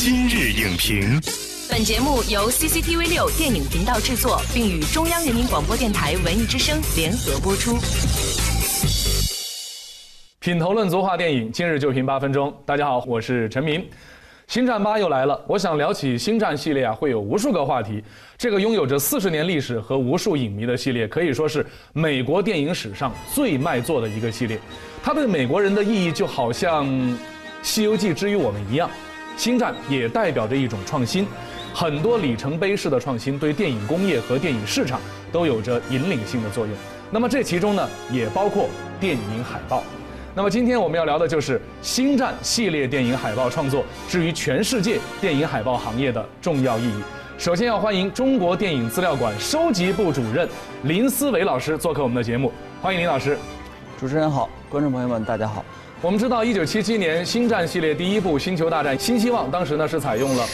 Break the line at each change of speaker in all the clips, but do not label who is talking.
今日影评，
本节目由 CCTV 六电影频道制作，并与中央人民广播电台文艺之声联合播出。
品头论足话电影，今日就评八分钟。大家好，我是陈明。星战八又来了，我想聊起星战系列啊，会有无数个话题。这个拥有着四十年历史和无数影迷的系列，可以说是美国电影史上最卖座的一个系列。它对美国人的意义，就好像《西游记》之于我们一样，星战也代表着一种创新。很多里程碑式的创新，对电影工业和电影市场都有着引领性的作用。那么这其中呢，也包括电影海报。那么今天我们要聊的就是《星战》系列电影海报创作至于全世界电影海报行业的重要意义。首先要欢迎中国电影资料馆收集部主任林思维老师做客我们的节目，欢迎林老师。
主持人好，观众朋友们大家好。
我们知道，一九七七年《星战》系列第一部《星球大战：新希望》，当时呢是采用了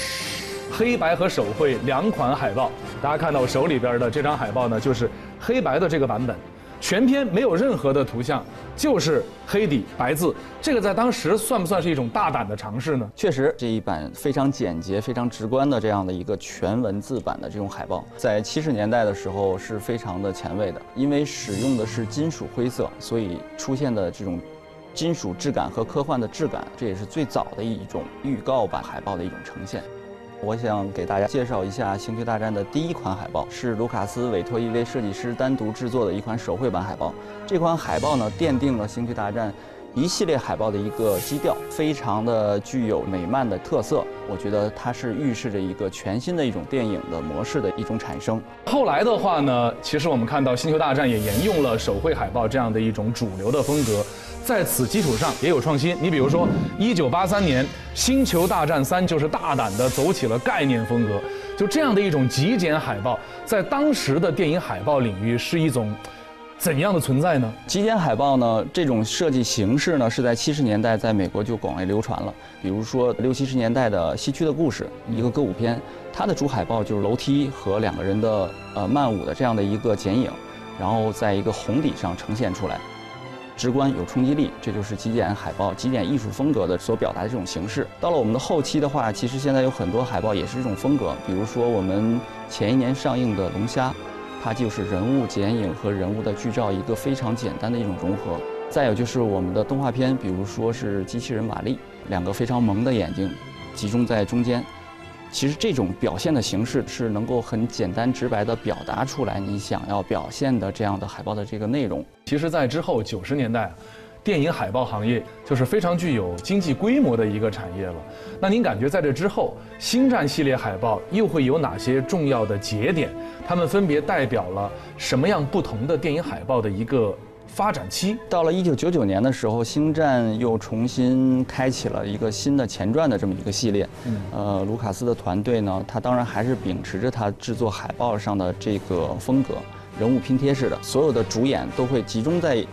黑白和手绘两款海报。大家看到我手里边的这张海报呢，就是黑白的这个版本。全篇没有任何的图像，就是黑底白字。这个在当时算不算是一种大胆的尝试呢？
确实，这一版非常简洁、非常直观的这样的一个全文字版的这种海报，在七十年代的时候是非常的前卫的。因为使用的是金属灰色，所以出现的这种金属质感和科幻的质感，这也是最早的一种预告版海报的一种呈现。我想给大家介绍一下《星球大战》的第一款海报，是卢卡斯委托一位设计师单独制作的一款手绘版海报。这款海报呢，奠定了《星球大战》一系列海报的一个基调，非常的具有美漫的特色。我觉得它是预示着一个全新的一种电影的模式的一种产生。
后来的话呢，其实我们看到《星球大战》也沿用了手绘海报这样的一种主流的风格。在此基础上也有创新。你比如说，一九八三年《星球大战三》就是大胆地走起了概念风格。就这样的一种极简海报，在当时的电影海报领域是一种怎样的存在呢？
极简海报呢，这种设计形式呢，是在七十年代在美国就广为流传了。比如说六七十年代的《西区的故事》，一个歌舞片，它的主海报就是楼梯和两个人的呃慢舞的这样的一个剪影，然后在一个红底上呈现出来。直观有冲击力，这就是极简海报、极简艺术风格的所表达的这种形式。到了我们的后期的话，其实现在有很多海报也是这种风格，比如说我们前一年上映的《龙虾》，它就是人物剪影和人物的剧照一个非常简单的一种融合。再有就是我们的动画片，比如说是《机器人玛丽》，两个非常萌的眼睛集中在中间。其实这种表现的形式是能够很简单直白地表达出来你想要表现的这样的海报的这个内容。
其实，在之后九十年代，电影海报行业就是非常具有经济规模的一个产业了。那您感觉在这之后，星战系列海报又会有哪些重要的节点？它们分别代表了什么样不同的电影海报的一个？发展期
到了一九九九年的时候，星战又重新开启了一个新的前传的这么一个系列。嗯，呃，卢卡斯的团队呢，他当然还是秉持着他制作海报上的这个风格，人物拼贴式的，所有的主演都会集中在。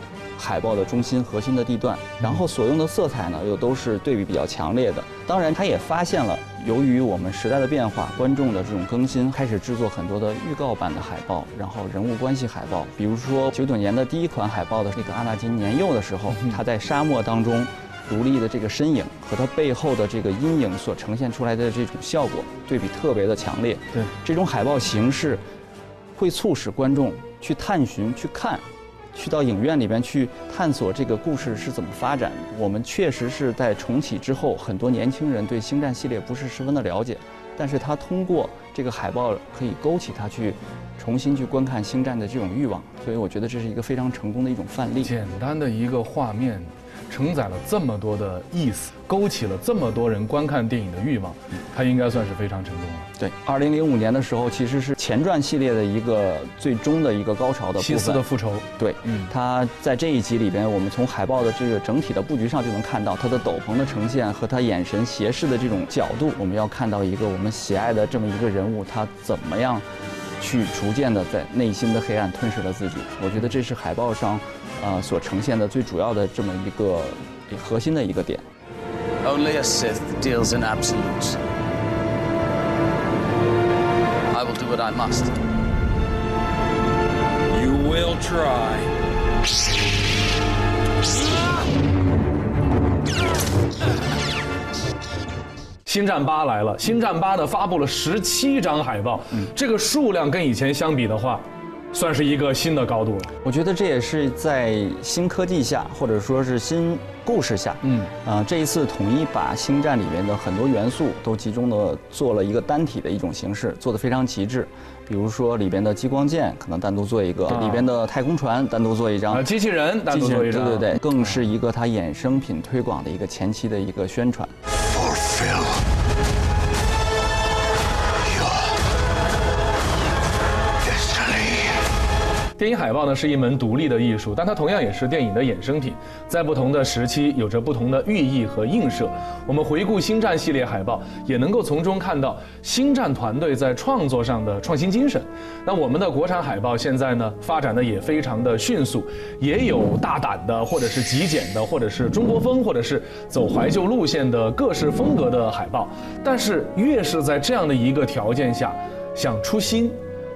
海报的中心核心的地段，然后所用的色彩呢，又都是对比比较强烈的。当然，他也发现了，由于我们时代的变化，观众的这种更新，开始制作很多的预告版的海报，然后人物关系海报。比如说九九年的第一款海报的那个阿纳金年幼的时候，他在沙漠当中独立的这个身影和他背后的这个阴影所呈现出来的这种效果，对比特别的强烈。
对，
这种海报形式会促使观众去探寻、去看。去到影院里边去探索这个故事是怎么发展。我们确实是在重启之后，很多年轻人对星战系列不是十分的了解，但是他通过这个海报可以勾起他去重新去观看星战的这种欲望，所以我觉得这是一个非常成功的一种范例。
简单的一个画面。承载了这么多的意思，勾起了这么多人观看电影的欲望，它应该算是非常成功了。
对，二零零五年的时候，其实是前传系列的一个最终的一个高潮的。
西斯的复仇。
对，嗯，它在这一集里边，我们从海报的这个整体的布局上就能看到它的斗篷的呈现和他眼神斜视的这种角度，我们要看到一个我们喜爱的这么一个人物，他怎么样去逐渐的在内心的黑暗吞噬了自己。我觉得这是海报上。呃，所呈现的最主要的这么一个核心的一个点。Only a Sith deals in absolutes. I will do what I must.
You will try.《星战八来了，星战八呢发布了十七张海报，这个数量跟以前相比的话，算是一个新的高度了。
我觉得这也是在新科技下，或者说是新故事下，嗯，啊，这一次统一把星战里面的很多元素都集中的做了一个单体的一种形式，做的非常极致。比如说里边的激光剑可能单独做一个，里边的太空船单独做一张，
机器人单独做一张，
对对对，更是一个它衍生品推广的一个前期的一个宣传。
电影海报呢是一门独立的艺术，但它同样也是电影的衍生品，在不同的时期有着不同的寓意和映射。我们回顾星战系列海报，也能够从中看到星战团队在创作上的创新精神。那我们的国产海报现在呢发展的也非常的迅速，也有大胆的，或者是极简的，或者是中国风，或者是走怀旧路线的各式风格的海报。但是越是在这样的一个条件下，想出新。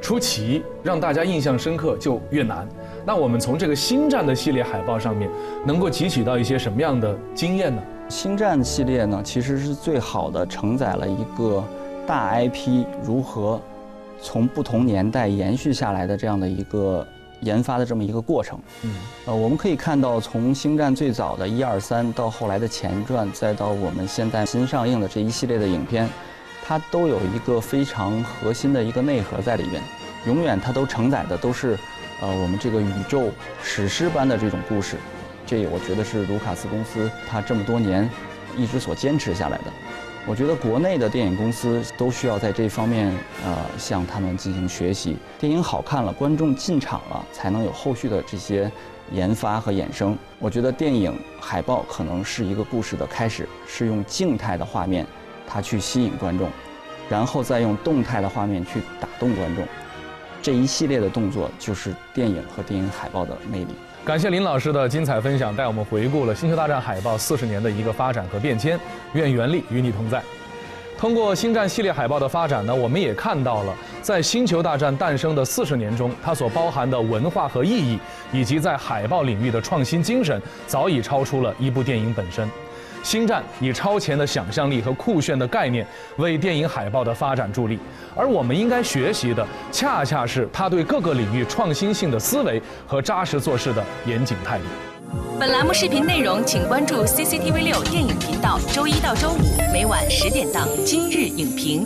出奇让大家印象深刻就越难。那我们从这个星战的系列海报上面，能够汲取到一些什么样的经验呢？
星战系列呢，其实是最好的承载了一个大 IP 如何从不同年代延续下来的这样的一个研发的这么一个过程。嗯，呃，我们可以看到，从星战最早的一二三到后来的前传，再到我们现在新上映的这一系列的影片。它都有一个非常核心的一个内核在里边，永远它都承载的都是，呃，我们这个宇宙史诗般的这种故事，这我觉得是卢卡斯公司它这么多年一直所坚持下来的。我觉得国内的电影公司都需要在这方面呃向他们进行学习。电影好看了，观众进场了，才能有后续的这些研发和衍生。我觉得电影海报可能是一个故事的开始，是用静态的画面。它去吸引观众，然后再用动态的画面去打动观众，这一系列的动作就是电影和电影海报的魅力。
感谢林老师的精彩分享，带我们回顾了《星球大战》海报四十年的一个发展和变迁。愿原力与你同在。通过星战系列海报的发展呢，我们也看到了在《星球大战》诞生的四十年中，它所包含的文化和意义，以及在海报领域的创新精神，早已超出了一部电影本身。星战以超前的想象力和酷炫的概念为电影海报的发展助力，而我们应该学习的恰恰是他对各个领域创新性的思维和扎实做事的严谨态度。
本栏目视频内容，请关注 CCTV 六电影频道，周一到周五每晚十点档《今日影评》。